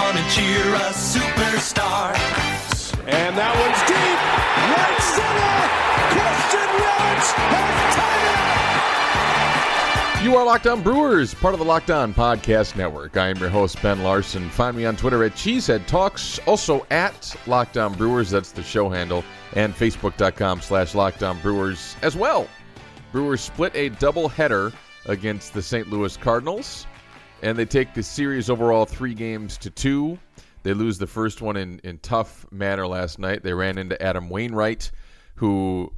On and cheer a superstar. And that one's deep. Right center. Christian Yelich has tied it. You are Locked On Brewers, part of the Locked On Podcast Network. I am your host, Ben Larson. Find me on Twitter at Cheesehead Talks, also at Locked On Brewers, that's the show handle, and Facebook.com slash Locked On Brewers as well. Brewers split a doubleheader against the St. Louis Cardinals, and they take the series overall three games to two. They lose the first one in, in tough manner last night. They ran into Adam Wainwright, who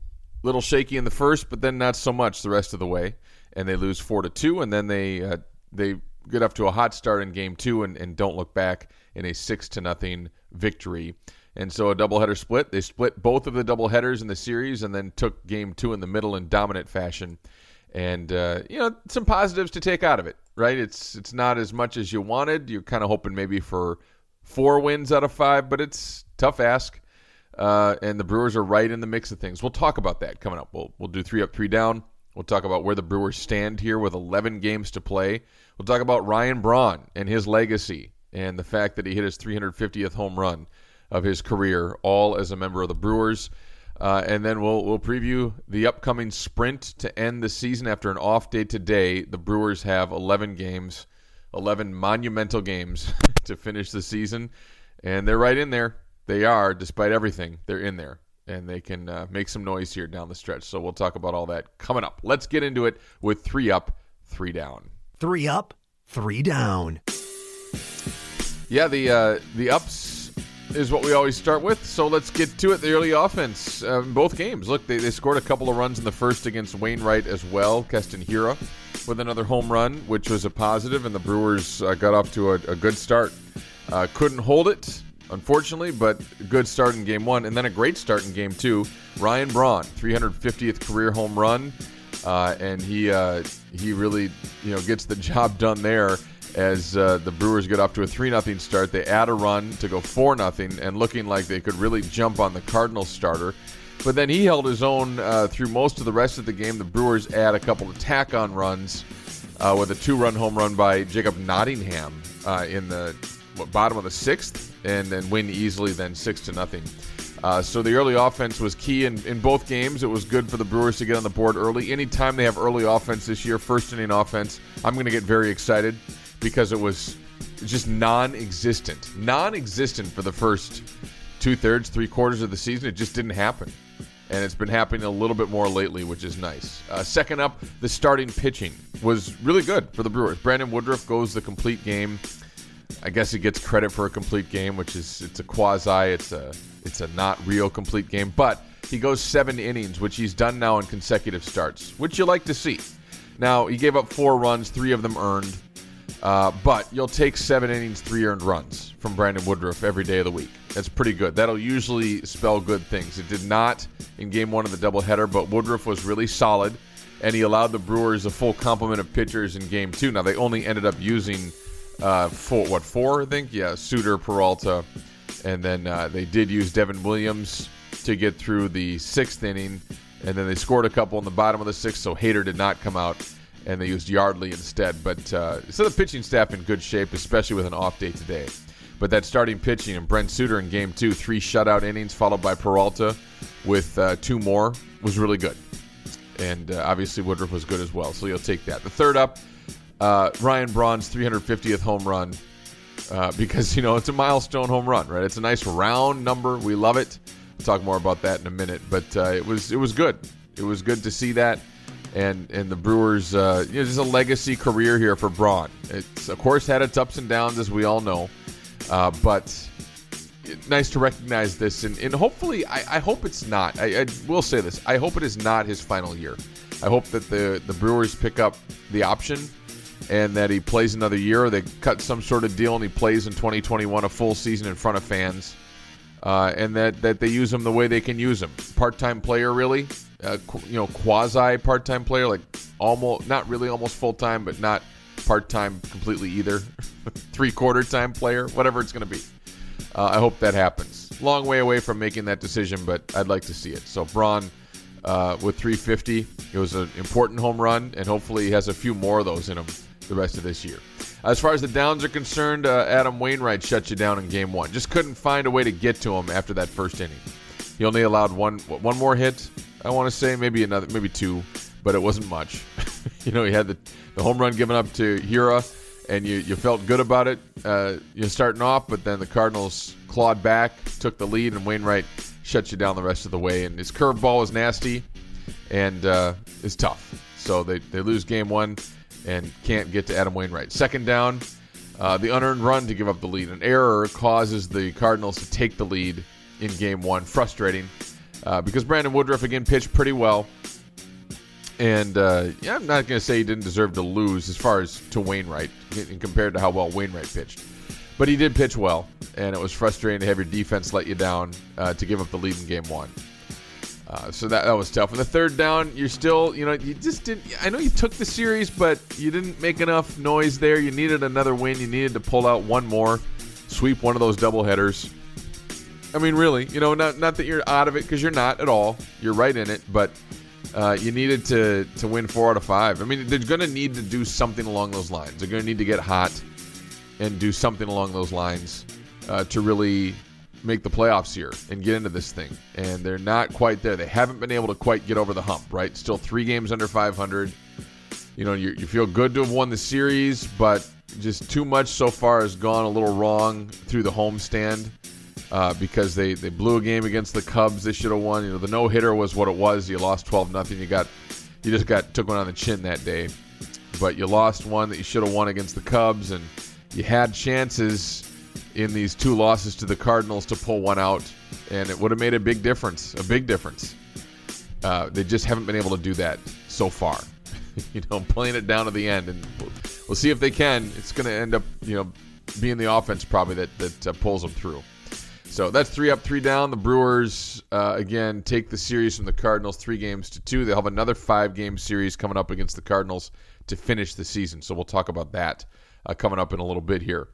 a little shaky in the first, but then not so much the rest of the way. And they lose four to two, and then they uh, they get up to a hot start in game two and, and don't look back in a six to nothing victory. And so a doubleheader split. They split both of the doubleheaders in the series, and then took game two in the middle in dominant fashion. And uh, you know some positives to take out of it, right? It's it's not as much as you wanted. You're kind of hoping maybe for four wins out of five, but it's tough ask. Uh, and the Brewers are right in the mix of things. We'll talk about that coming up. We'll we'll do three up, three down. We'll talk about where the Brewers stand here with 11 games to play. We'll talk about Ryan Braun and his legacy and the fact that he hit his 350th home run of his career, all as a member of the Brewers. Uh, and then we'll we'll preview the upcoming sprint to end the season after an off day today. The Brewers have 11 games, 11 monumental games to finish the season, and they're right in there. They are, despite everything, they're in there, and they can uh, make some noise here down the stretch. So we'll talk about all that coming up. Let's get into it with three up, three down. Three up, three down. Yeah, the uh, the ups is what we always start with. So let's get to it. The early offense in both games. Look, they, they scored a couple of runs in the first against Wainwright as well. Keston Hiura with another home run, which was a positive, and the Brewers uh, got off to a, a good start. Uh, couldn't hold it, unfortunately, but good start in game one, and then a great start in game two. Ryan Braun, 350th career home run, uh, and he uh, he really you know gets the job done there as uh, the Brewers get off to a 3 0 start. They add a run to go 4 0 and looking like they could really jump on the Cardinals starter. But then he held his own uh, through most of the rest of the game. The Brewers add a couple of tack on runs uh, with a two run home run by Jacob Nottingham uh, in the what, bottom of the sixth and then win easily, then 6 to nothing. Uh, so the early offense was key in, in both games. It was good for the Brewers to get on the board early. Anytime they have early offense this year, first inning offense, I'm going to get very excited because it was just non-existent, non-existent for the first two thirds, three quarters of the season. It just didn't happen, and it's been happening a little bit more lately, which is nice. Uh, second up, the starting pitching was really good for the Brewers. Brandon Woodruff goes the complete game. I guess he gets credit for a complete game, which is it's a quasi, it's a it's a not real complete game, but he goes seven innings, which he's done now in consecutive starts, which you like to see. Now he gave up four runs, three of them earned. Uh, but you'll take seven innings, three earned runs from Brandon Woodruff every day of the week. That's pretty good. That'll usually spell good things. It did not in game one of the doubleheader, but Woodruff was really solid, and he allowed the Brewers a full complement of pitchers in game two. Now, they only ended up using uh, four, what, four, I think? Yeah, Suter, Peralta, and then uh, they did use Devin Williams to get through the sixth inning, and then they scored a couple in the bottom of the sixth, so Hader did not come out and they used Yardley instead. But uh, so the pitching staff in good shape, especially with an off day today. But that starting pitching and Brent Suter in game two, three shutout innings, followed by Peralta with uh, two more, was really good. And uh, obviously Woodruff was good as well, so you'll take that. The third up, uh, Ryan Braun's 350th home run. Uh, because you know it's a milestone home run, right? It's a nice round number. We love it. We'll talk more about that in a minute, but uh, it was it was good. It was good to see that and and the Brewers, uh, you know, just a legacy career here for Braun. It's of course had its ups and downs, as we all know, uh, but nice to recognize this, and, and hopefully, I, I hope it's not. I, I will say this: I hope it is not his final year. I hope that the the Brewers pick up the option and that he plays another year. They cut some sort of deal and he plays in 2021 a full season in front of fans, uh, and that that they use him the way they can use him. Part time player, really, uh, qu- you know, quasi part time player, like almost not really almost full time, but not part time completely either. Three quarter time player, whatever it's going to be. Uh, I hope that happens. Long way away from making that decision, but I'd like to see it. So Braun uh, with 350, it was an important home run, and hopefully he has a few more of those in him the rest of this year. As far as the downs are concerned, uh, Adam Wainwright shut you down in game one. Just couldn't find a way to get to him after that first inning. He only allowed one one more hit. I want to say maybe another, maybe two, but it wasn't much. you know, he had the, the home run given up to Hiura, and you, you felt good about it. Uh, you're starting off, but then the Cardinals clawed back, took the lead, and Wainwright shut you down the rest of the way. And his curveball was nasty and uh, is tough. So they, they lose game one and can't get to Adam Wainwright. Second down, uh, the unearned run to give up the lead. An error causes the Cardinals to take the lead in game one. Frustrating uh, because Brandon Woodruff again pitched pretty well. And uh, yeah, I'm not going to say he didn't deserve to lose as far as to Wainwright in compared to how well Wainwright pitched. But he did pitch well, and it was frustrating to have your defense let you down uh, to give up the lead in game one. Uh, so that, that was tough. And the third down, you're still, you know, you just didn't. I know you took the series, but you didn't make enough noise there. You needed another win. You needed to pull out one more, sweep one of those double headers. I mean, really, you know, not not that you're out of it because you're not at all. You're right in it, but uh, you needed to to win four out of five. I mean, they're going to need to do something along those lines. They're going to need to get hot and do something along those lines uh, to really make the playoffs here and get into this thing. And they're not quite there. They haven't been able to quite get over the hump, right? Still three games under 500. You know, you, you feel good to have won the series, but just too much so far has gone a little wrong through the homestand uh, because they, they blew a game against the Cubs. They should have won. You know, the no hitter was what it was. You lost 12 nothing. You got you just got took one on the chin that day, but you lost one that you should have won against the Cubs, and you had chances in these two losses to the Cardinals to pull one out, and it would have made a big difference. A big difference. Uh, they just haven't been able to do that so far. you know, playing it down to the end, and we'll, we'll see if they can. It's going to end up, you know, being the offense probably that that uh, pulls them through. So that's three up, three down. The Brewers uh, again take the series from the Cardinals, three games to two. They'll have another five-game series coming up against the Cardinals to finish the season. So we'll talk about that uh, coming up in a little bit here.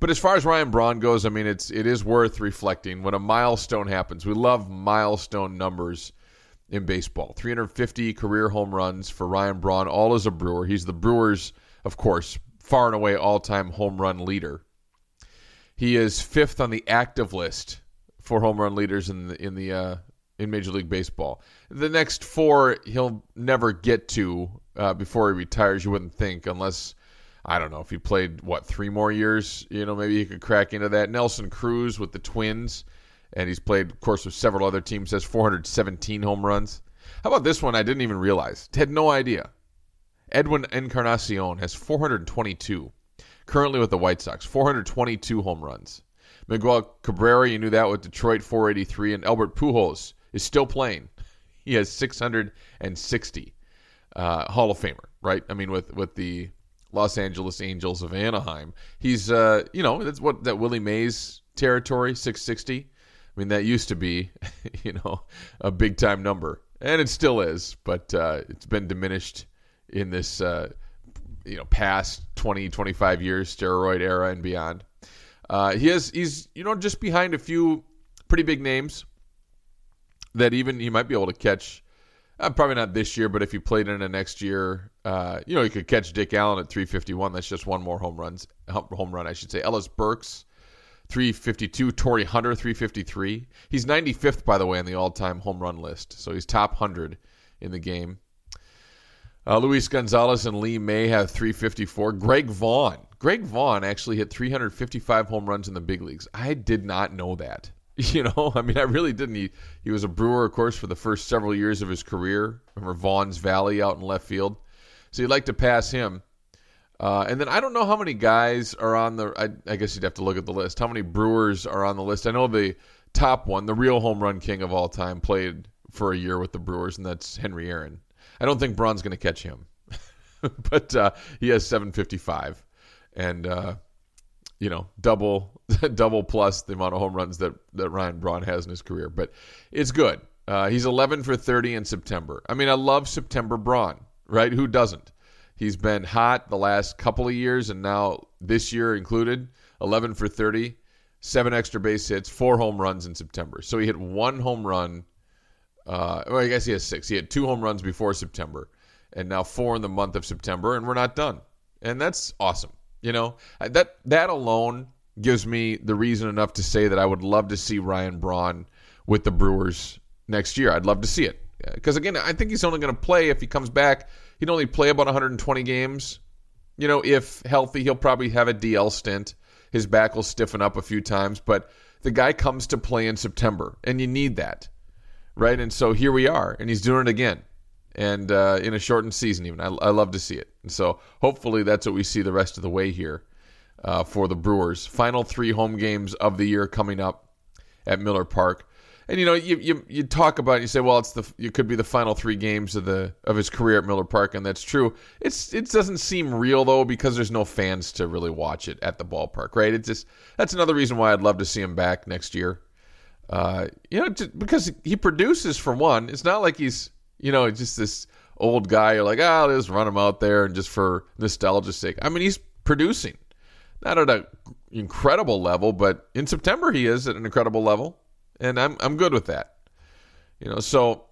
But as far as Ryan Braun goes, I mean, it's it is worth reflecting when a milestone happens. We love milestone numbers in baseball. 350 career home runs for Ryan Braun, all as a Brewer. He's the Brewers, of course, far and away all-time home run leader. He is fifth on the active list for home run leaders in the in the uh, in Major League Baseball. The next four he'll never get to uh, before he retires. You wouldn't think, unless I don't know if he played what three more years. You know, maybe he could crack into that. Nelson Cruz with the Twins, and he's played, of course, with several other teams. Has 417 home runs. How about this one? I didn't even realize. Had no idea. Edwin Encarnacion has 422. Currently with the White Sox, 422 home runs. Miguel Cabrera, you knew that with Detroit, 483, and Albert Pujols is still playing. He has 660. Uh, Hall of Famer, right? I mean, with with the Los Angeles Angels of Anaheim. He's, uh, you know, that's what that Willie Mays territory, 660. I mean, that used to be, you know, a big time number, and it still is, but uh, it's been diminished in this, uh, you know, past 20, 25 years, steroid era and beyond. Uh, he has, he's, you know, just behind a few pretty big names that even he might be able to catch uh, probably not this year, but if you played in the next year, uh, you know, he could catch Dick Allen at 351. That's just one more home runs, home run, I should say. Ellis Burks, 352. Torii Hunter, 353. He's 95th, by the way, on the all-time home run list. So he's top 100 in the game. Uh, Luis Gonzalez and Lee May have 354. Greg Vaughn. Greg Vaughn actually hit 355 home runs in the big leagues. I did not know that. You know, I mean, I really didn't. He, he was a Brewer, of course, for the first several years of his career. Remember Vaughn's Valley out in left field? So you'd like to pass him. Uh, and then I don't know how many guys are on the. I, I guess you'd have to look at the list. How many Brewers are on the list? I know the top one, the real home run king of all time, played for a year with the Brewers, and that's Henry Aaron. I don't think Braun's going to catch him, but uh, he has 755, and uh, you know double double plus the amount of home runs that that Ryan Braun has in his career. But it's good. Uh, he's 11 for 30 in September. I mean, I love September Braun, right? Who doesn't? He's been hot the last couple of years, and now this year included, 11 for 30, seven extra base hits, four home runs in September. So he hit one home run. Uh, well, I guess he has six. He had two home runs before September, and now four in the month of September, and we're not done. And that's awesome. You know that that alone gives me the reason enough to say that I would love to see Ryan Braun with the Brewers next year. I'd love to see it because again, I think he's only going to play if he comes back He'd only play about 120 games. You know, if healthy, he'll probably have a DL stint. His back will stiffen up a few times, but the guy comes to play in September, and you need that, right? And so here we are, and he's doing it again, and uh, in a shortened season, even. I, I, love to see it. And so hopefully that's what we see the rest of the way here uh, for the Brewers. Final three home games of the year coming up at Miller Park and you know you, you you talk about it, you say well it's the it could be the final three games of the of his career at Miller Park and that's true it's it doesn't seem real though because there's no fans to really watch it at the ballpark right it's just that's another reason why I'd love to see him back next year uh, you know because he produces for one it's not like he's you know just this old guy you're like ah oh, just run him out there and just for nostalgia's sake I mean he's producing not at an incredible level but in September he is at an incredible level and I'm I'm good with that. You know, so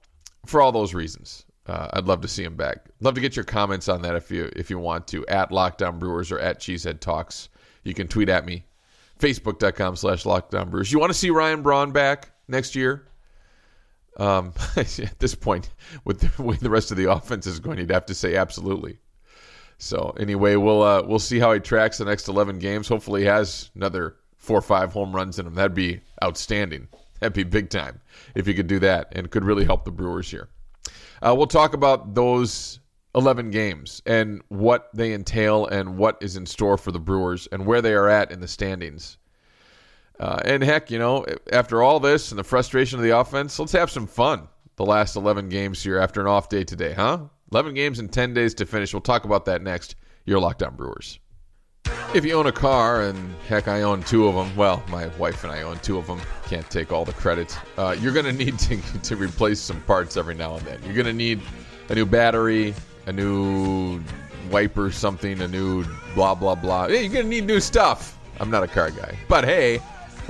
for all those reasons, uh, I'd love to see him back. Love to get your comments on that if you if you want to at Locked On Brewers or at Cheesehead Talks. You can tweet at me, facebook.com slash Locked On Brewers. You want to see Ryan Braun back next year? Um, at this point, with the way the rest of the offense is going, you'd have to say absolutely. So anyway, we'll uh, we'll see how he tracks the next 11 games. Hopefully, he has another four or five home runs in him. That'd be outstanding. That'd be big time if you could do that and could really help the Brewers here. Uh, we'll talk about those 11 games and what they entail and what is in store for the Brewers and where they are at in the standings. Uh, and heck, you know, after all this and the frustration of the offense, let's have some fun the last 11 games here after an off day today, huh? 11 games in 10 days to finish. We'll talk about that next. Your Locked On Brewers. If you own a car, and heck, I own two of them. Well, my wife and I own two of them. Can't take all the credit. Uh, you're going to need to to replace some parts every now and then. You're going to need a new battery, a new wiper, something, a new blah blah blah. You're going to need new stuff. I'm not a car guy, but hey,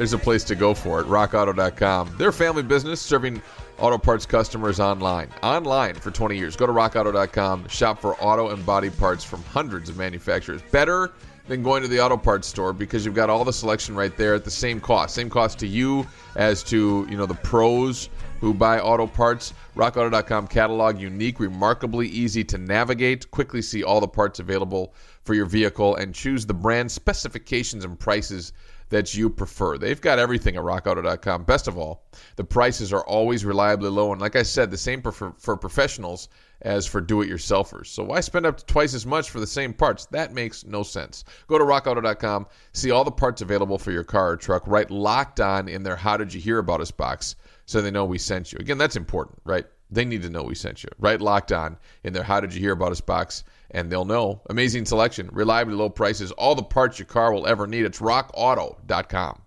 there's a place to go for it. RockAuto.com. They're a family business serving auto parts customers online. Online for 20 years. Go to RockAuto.com. Shop for auto and body parts from hundreds of manufacturers. Better than going to the auto parts store because you've got all the selection right there at the same cost. Same cost to you as to, you know, the pros who buy auto parts. RockAuto.com catalog unique, remarkably easy to navigate. Quickly see all the parts available for your vehicle and choose the brand specifications and prices that you prefer. They've got everything at rockauto.com. Best of all, the prices are always reliably low. And like I said, the same for, for professionals as for do it yourselfers. So why spend up to twice as much for the same parts? That makes no sense. Go to rockauto.com, see all the parts available for your car or truck, right locked on in their How Did You Hear About Us box so they know we sent you. Again, that's important, right? They need to know we sent you, right? Locked on in their How Did You Hear About Us box and they'll know. Amazing selection, reliably low prices, all the parts your car will ever need. It's rockauto.com.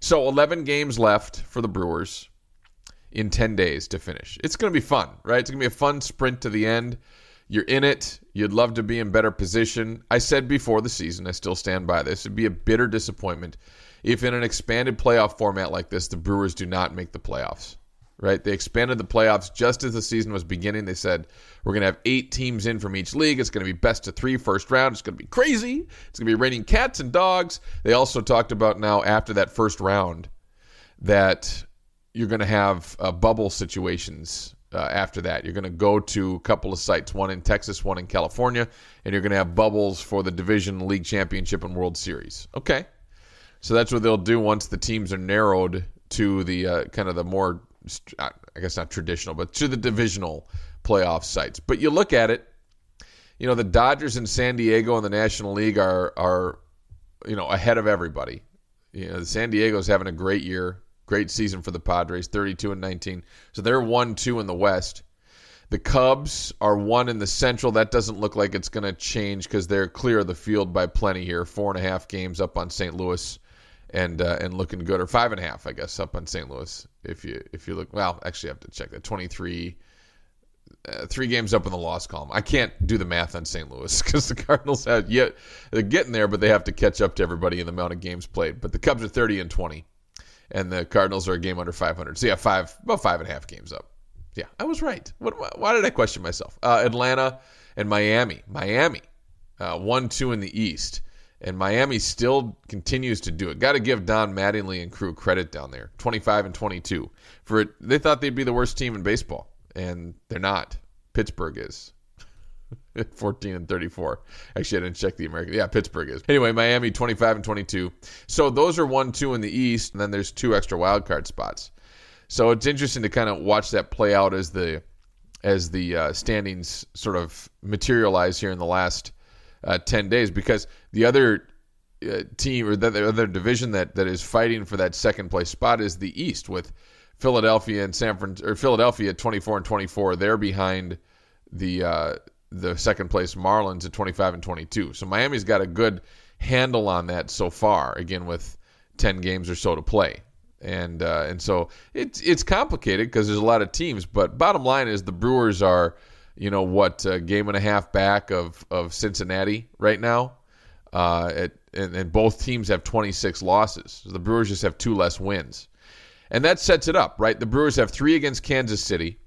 So 11 games left for the Brewers in 10 days to finish. It's going to be fun, right? It's going to be a fun sprint to the end. You're in it. You'd love to be in better position. I said before the season, I still stand by this. It'd be a bitter disappointment if in an expanded playoff format like this, the Brewers do not make the playoffs right? They expanded the playoffs just as the season was beginning. They said, we're going to have eight teams in from each league. It's going to be best of three first round. It's going to be crazy. It's going to be raining cats and dogs. They also talked about now, after that first round, that you're going to have uh, bubble situations uh, after that. You're going to go to a couple of sites, one in Texas, one in California, and you're going to have bubbles for the division, league championship, and World Series. Okay. So that's what they'll do once the teams are narrowed to the uh, kind of the more I guess not traditional, but to the divisional playoff sites. But you look at it, you know the Dodgers and San Diego in the National League are are you know ahead of everybody. You know, San Diego's having a great year, great season for the Padres, 32 and 19. So they're 1 2 in the West. The Cubs are one in the Central. That doesn't look like it's going to change because they're clear of the field by plenty here. Four and a half games up on St. Louis, and uh, and looking good, or five and a half, I guess, up on St. Louis. If you if you look, well, actually, I have to check that. Twenty three. Uh, three games up in the loss column. I can't do the math on St. Louis because the Cardinals have yet they're getting there, but they have to catch up to everybody in the amount of games played. But the Cubs are thirty and twenty, and the Cardinals are a game under five hundred. So yeah, five about five and a half games up. Yeah, I was right. What, why did I question myself? Uh, Atlanta and Miami. Miami, uh, one two in the East, and Miami still continues to do it. Got to give Don Mattingly and crew credit down there. Twenty five and twenty two for it. They thought they'd be the worst team in baseball and they're not. Pittsburgh is. 14 and 34. Actually, I didn't check the American. Yeah, Pittsburgh is. Anyway, Miami 25 and 22. So those are 1 2 in the East, and then there's two extra wild card spots. So it's interesting to kind of watch that play out as the as the uh, standings sort of materialize here in the last uh, 10 days because the other uh, team or the other division that, that is fighting for that second place spot is the East with Philadelphia and San Fran or Philadelphia 24 and 24. They're behind the uh, the second place Marlins at 25 and 22. So Miami's got a good handle on that so far. Again, with 10 games or so to play, and uh, and so it's it's complicated because there's a lot of teams. But bottom line is the Brewers are, you know, what a game and a half back of of Cincinnati right now. Uh, at, and, and both teams have 26 losses. The Brewers just have two less wins. And that sets it up, right? The Brewers have three against Kansas City.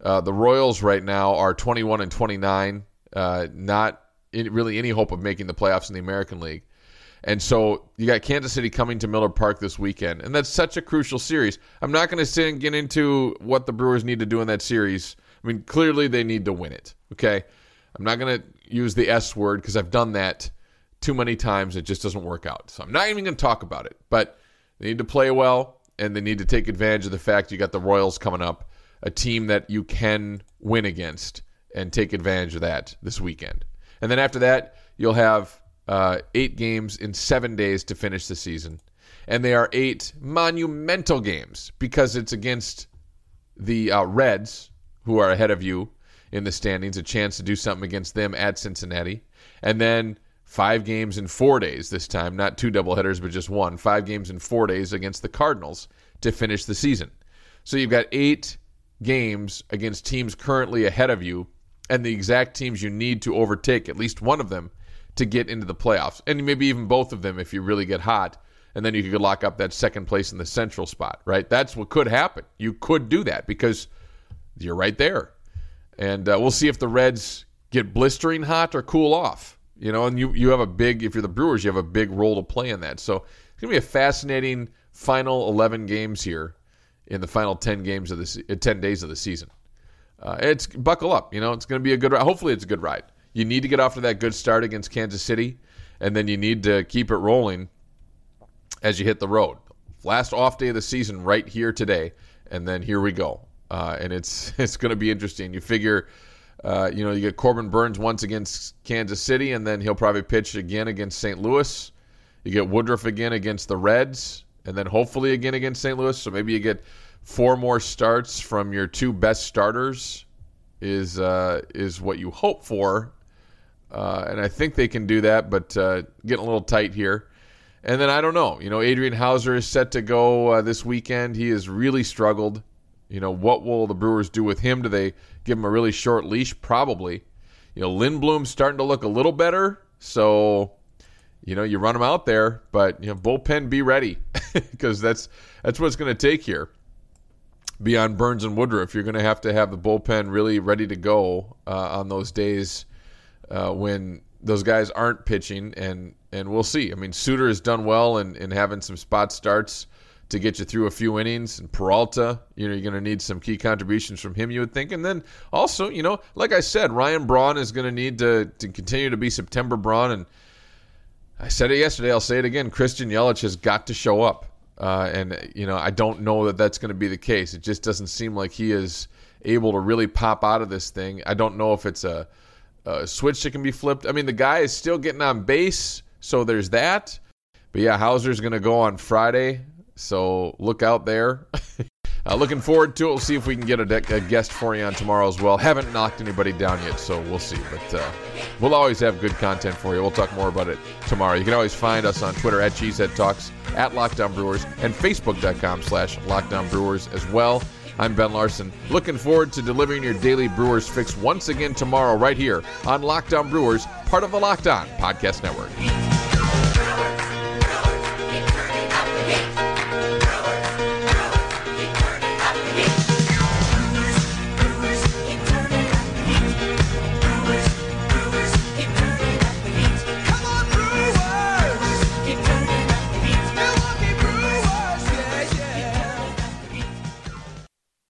Uh, the Royals right now are 21 and 29, uh, not in, really any hope of making the playoffs in the American League. And so you got Kansas City coming to Miller Park this weekend, and that's such a crucial series. I'm not going to sit and get into what the Brewers need to do in that series. I mean, clearly they need to win it. Okay, I'm not going to use the S word because I've done that too many times. It just doesn't work out. So I'm not even going to talk about it. But they need to play well and they need to take advantage of the fact you got the Royals coming up, a team that you can win against, and take advantage of that this weekend. And then after that, you'll have uh, eight games in seven days to finish the season. And they are eight monumental games because it's against the uh, Reds, who are ahead of you in the standings, a chance to do something against them at Cincinnati. And then Five games in four days this time, not two doubleheaders, but just one. Five games in four days against the Cardinals to finish the season. So you've got eight games against teams currently ahead of you and the exact teams you need to overtake, at least one of them, to get into the playoffs. And maybe even both of them if you really get hot. And then you could lock up that second place in the central spot, right? That's what could happen. You could do that because you're right there. And uh, we'll see if the Reds get blistering hot or cool off. You know, and you, you have a big, if you're the Brewers, you have a big role to play in that. So it's going to be a fascinating final 11 games here in the final 10 games of the uh, 10 days of the season. Uh, it's buckle up. You know, it's going to be a good ride. Hopefully, it's a good ride. You need to get off to that good start against Kansas City, and then you need to keep it rolling as you hit the road. Last off day of the season, right here today, and then here we go. Uh, and it's it's going to be interesting. You figure uh, you know, you get Corbin Burnes once against Kansas City, and then he'll probably pitch again against St. Louis. You get Woodruff again against the Reds, and then hopefully again against St. Louis. So maybe you get four more starts from your two best starters. Is uh, is what you hope for, uh, and I think they can do that, but uh, getting a little tight here. And then I don't know. You know, Adrian Houser is set to go uh, this weekend. He has really struggled. You know, what will the Brewers do with him? Do they give him a really short leash? Probably. You know, Lindblom's starting to look a little better, so you know you run him out there, but you know bullpen be ready because that's that's what it's going to take here. Beyond Burnes and Woodruff, you're going to have to have the bullpen really ready to go uh, on those days uh, when those guys aren't pitching, and and we'll see. I mean, Suter has done well in, in having some spot starts to get you through a few innings. And Peralta, you know, you're going to need some key contributions from him, you would think. And then also, you know, like I said, Ryan Braun is going to need to to continue to be September Braun. And I said it yesterday. I'll say it again. Christian Yelich has got to show up. Uh, and you know, I don't know that that's going to be the case. It just doesn't seem like he is able to really pop out of this thing. I don't know if it's a a switch that can be flipped. I mean, the guy is still getting on base, so there's that. But yeah, Houser's going to go on Friday, so look out there. uh, looking forward to it. We'll see if we can get a, de- a, guest for you on tomorrow as well. Haven't knocked anybody down yet, so we'll see. But uh, we'll always have good content for you. We'll talk more about it tomorrow. You can always find us on Twitter at Cheesehead Talks, at Locked On Brewers, and Facebook.com slash Locked On Brewers as well. I'm Ben Larson. Looking forward to delivering your daily Brewers fix once again tomorrow, right here on Locked On Brewers, part of the Locked On Podcast Network.